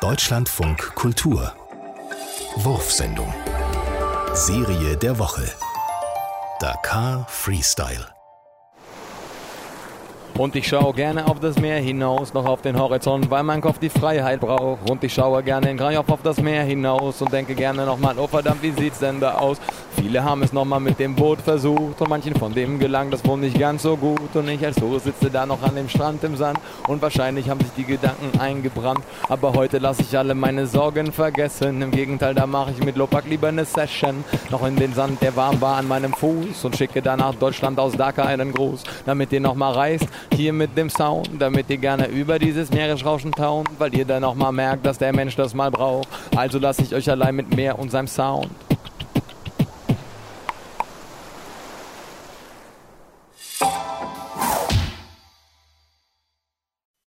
Deutschlandfunk Kultur Wurfsendung Serie der Woche Dakar Freestyle Und ich schaue gerne auf das Meer hinaus, noch auf den Horizont, weil mein Kopf die Freiheit braucht. Und ich schaue gerne in Greif auf das Meer hinaus und denke gerne nochmal, oh verdammt, wie sieht's denn da aus? Viele haben es nochmal mit dem Boot versucht und manchen von dem gelang das wohl nicht ganz so gut. Und ich als Tourist sitze da noch an dem Strand im Sand und wahrscheinlich haben sich die Gedanken eingebrannt. Aber heute lasse ich alle meine Sorgen vergessen. Im Gegenteil, da mache ich mit Lopak lieber eine Session. Noch in den Sand, der warm war an meinem Fuß und schicke danach Deutschland aus Dakar einen Gruß, damit ihr nochmal reist hier mit dem Sound, damit ihr gerne über dieses Meeresrauschen taunt, weil ihr dann nochmal merkt, dass der Mensch das mal braucht. Also lasse ich euch allein mit Meer und seinem Sound.